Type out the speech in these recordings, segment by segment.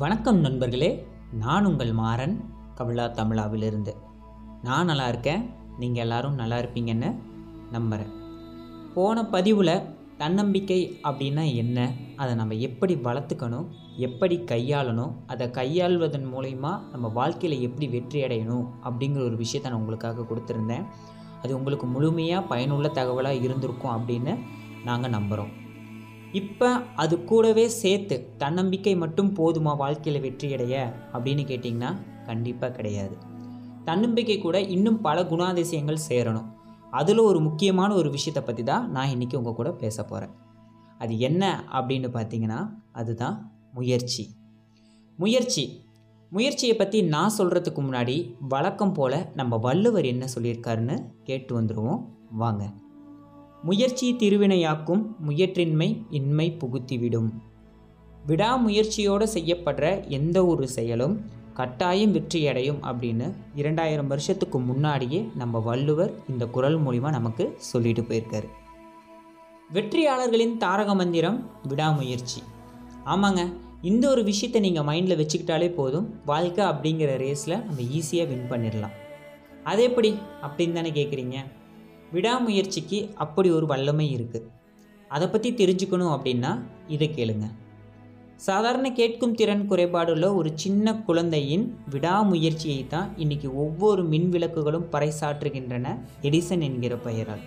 வணக்கம் நண்பர்களே நான் உங்கள் மாறன் கபிலா தமிழாவிலிருந்து. நான் நல்லா இருக்கேன் நீங்கள் எல்லாரும் நல்லா இருப்பீங்கன்னு நம்புகிறேன் போன பதிவில் தன்னம்பிக்கை அப்படின்னா என்ன? அதை நம்ம எப்படி வளர்த்துக்கணும்? எப்படி கையாளணும்? அதை கையாள்வதன் மூலயமா நம்ம வாழ்க்கையில் எப்படி வெற்றி அடையணும்? அப்படிங்கிற ஒரு விஷயத்தை நான் உங்களுக்காக கொடுத்துருந்தேன். அது உங்களுக்கு முழுமையாக பயனுள்ள தகவலாக இருந்திருக்கும் அப்படின்னு நாங்கள் நம்புகிறோம் இப்போ அது கூடவே சேர்த்து தன்னம்பிக்கை மட்டும் போதுமா வாழ்க்கையில் வெற்றியடைய அப்படின்னு கேட்டிங்கன்னா கண்டிப்பாக கிடையாது. தன்னம்பிக்கை கூட இன்னும் பல குணாதிசயங்கள் சேரணும். அதில் ஒரு முக்கியமான ஒரு விஷயத்தை பற்றி தான் நான் இன்றைக்கி உங்கள் கூட பேச போகிறேன் அது என்ன அப்படின்னு பார்த்தீங்கன்னா அதுதான் முயற்சி. முயற்சி. முயற்சியை பற்றி நான் சொல்கிறதுக்கு முன்னாடி வழக்கம் போல் நம்ம வள்ளுவர் என்ன சொல்லியிருக்காருன்னு கேட்டு வந்துடுவோம் வாங்க. முயற்சி திருவினையாக்கும் முயற்றின்மை இன்மை புகுத்திவிடும். விடாமுயற்சியோடு செய்யப்படுற எந்த ஒரு செயலும் கட்டாயம் வெற்றியடையும் அப்படின்னு இரண்டாயிரம் வருஷத்துக்கு முன்னாடியே நம்ம வள்ளுவர் இந்த குரல் மூலிமா நமக்கு சொல்லிட்டு போயிருக்காரு. வெற்றியாளர்களின் தாரக மந்திரம் விடாமுயற்சி. ஆமாங்க இந்த ஒரு விஷயத்தை நீங்கள் மைண்டில் வச்சுக்கிட்டாலே போதும் வாழ்க்கை அப்படிங்கிற ரேஸில் நம்ம ஈஸியாக வின் பண்ணிடலாம். அது எப்படி அப்படின்னு தானே கேட்குறீங்க விடாமுயற்சிக்கு அப்படி ஒரு வல்லமை இருக்குது அதை பற்றி தெரிஞ்சுக்கணும் அப்படின்னா இதை கேளுங்க. சாதாரண கேட்கும் திறன் குறைபாடுள்ள ஒரு சின்ன குழந்தையின் விடாமுயற்சியை தான் இன்றைக்கி ஒவ்வொரு மின் விளக்குகளும் பறைசாற்றுகின்றன எடிசன் என்கிற பெயரால்.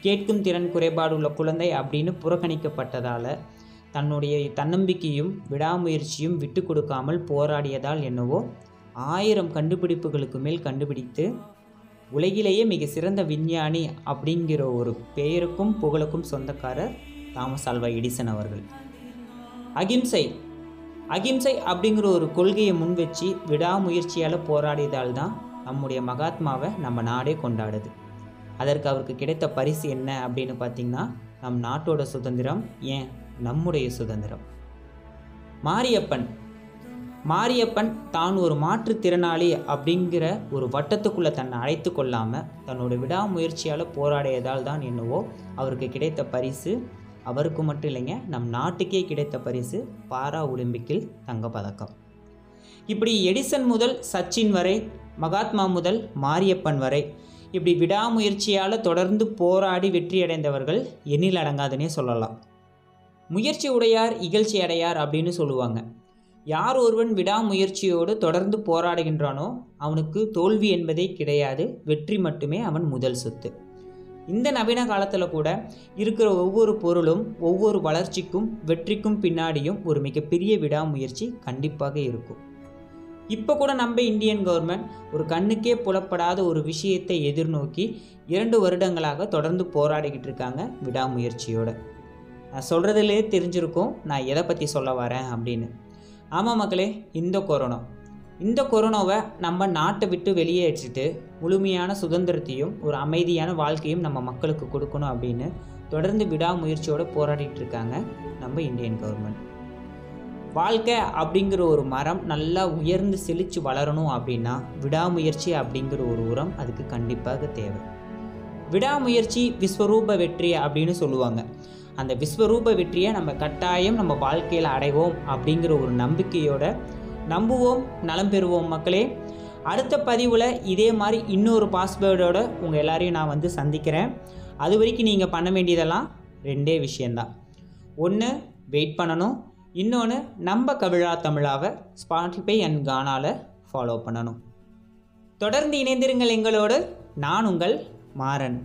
கேட்கும் திறன் குறைபாடுள்ள குழந்தை அப்படின்னு புறக்கணிக்கப்பட்டதால் தன்னுடைய தன்னம்பிக்கையும் விடாமுயற்சியும் விட்டு கொடுக்காமல் போராடியதால் என்னவோ ஆயிரம் கண்டுபிடிப்புகளுக்கு மேல் கண்டுபிடித்து உலகிலேயே மிக சிறந்த விஞ்ஞானி அப்படிங்கிற ஒரு பெயருக்கும் புகழுக்கும் சொந்தக்காரர் தாமஸ் ஆல்வா எடிசன் அவர்கள். அகிம்சை அகிம்சை அப்படிங்கிற ஒரு கொள்கையை முன் வச்சு விடாமுயற்சியால் போராடியதால் தான் நம்முடைய மகாத்மாவை நம்ம நாடே கொண்டாடுது. அதற்கு அவருக்கு கிடைத்த பரிசு என்ன அப்படின்னு பார்த்தீங்கன்னா நம் நாட்டோட சுதந்திரம் ஏன்? நம்முடைய சுதந்திரம். மாரியப்பன் மாரியப்பன் தான் ஒரு மாற்றுத்திறனாளி அப்படிங்கிற ஒரு வட்டத்துக்குள்ளே தன்னை அழைத்து கொள்ளாமல் தன்னோட விடாமுயற்சியால் போராடியதால் தான் என்னவோ அவருக்கு கிடைத்த பரிசு. அவருக்கு மட்டும் இல்லைங்க நம் நாட்டுக்கே கிடைத்த பரிசு பாரா ஒலிம்பிக்கில் தங்கப்பதக்கம். இப்படி எடிசன் முதல் சச்சின் வரை மகாத்மா முதல் மாரியப்பன் வரை இப்படி விடாமுயற்சியால் தொடர்ந்து போராடி வெற்றியடைந்தவர்கள் எண்ணில் அடங்காதுன்னே சொல்லலாம். முயற்சி உடையார் இகழ்ச்சி அடையார் அப்படின்னு சொல்லுவாங்க. யார் ஒருவன் விடாமுயற்சியோடு தொடர்ந்து போராடுகின்றானோ அவனுக்கு தோல்வி என்பதே கிடையாது வெற்றி மட்டுமே அவன் முதல் சொத்து. இந்த நவீன காலத்தில் கூட இருக்கிற ஒவ்வொரு பொருளும் ஒவ்வொரு வளர்ச்சிக்கும் வெற்றிக்கும் பின்னாடியும் ஒரு மிகப்பெரிய விடாமுயற்சி கண்டிப்பாக இருக்கும். இப்போ கூட நம்ம இந்தியன் கவர்மெண்ட் ஒரு கண்ணுக்கே புலப்படாத ஒரு விஷயத்தை எதிர்நோக்கி இரண்டு வருடங்களாக தொடர்ந்து போராடிக்கிட்டு இருக்காங்க விடாமுயற்சியோடு. நான் சொல்கிறதுலே தெரிஞ்சிருக்கும் நான் எதை பற்றி சொல்ல வரேன் அப்படின்னு. ஆமாம் மக்களே இந்த கொரோனா. இந்த கொரோனாவை நம்ம நாட்டை விட்டு வெளியேற்றிட்டு முழுமையான சுதந்திரத்தையும் ஒரு அமைதியான வாழ்க்கையும் நம்ம மக்களுக்கு கொடுக்கணும் அப்படின்னு தொடர்ந்து விடாமுயற்சியோடு போராடிட்டு இருக்காங்க நம்ம இந்தியன் கவர்மெண்ட் வாழ்க்கை அப்படிங்கிற ஒரு மரம் நல்லா உயர்ந்து செழித்து வளரணும் அப்படின்னா விடாமுயற்சி அப்படிங்கிற ஒரு உரம் அதுக்கு கண்டிப்பாக தேவை. விடாமுயற்சி விஸ்வரூப வெற்றி அப்படின்னு சொல்லுவாங்க. அந்த விஸ்வரூப வெற்றியை நம்ம கட்டாயம் நம்ம வாழ்க்கையில் அடைவோம் அப்படிங்கிற ஒரு நம்பிக்கையோட நம்புவோம் நலம் பெறுவோம் மக்களே. அடுத்த பதிவில் இதே மாதிரி இன்னொரு பாஸ்வேர்டோட உங்கள் எல்லாரையும் நான் வந்து சந்திக்கிறேன். அது வரைக்கும் நீங்கள் பண்ண வேண்டியதெல்லாம் ரெண்டே விஷயந்தான் ஒன்று வெயிட் பண்ணணும். இன்னொன்று நம்ம கவிழா தமிழாவை ஸ்பாட்டிஃபை அண்ட் கானாவில் ஃபாலோ பண்ணணும். தொடர்ந்து இணைந்திருங்கள் எங்களோடு. நான் உங்கள் மாறன்.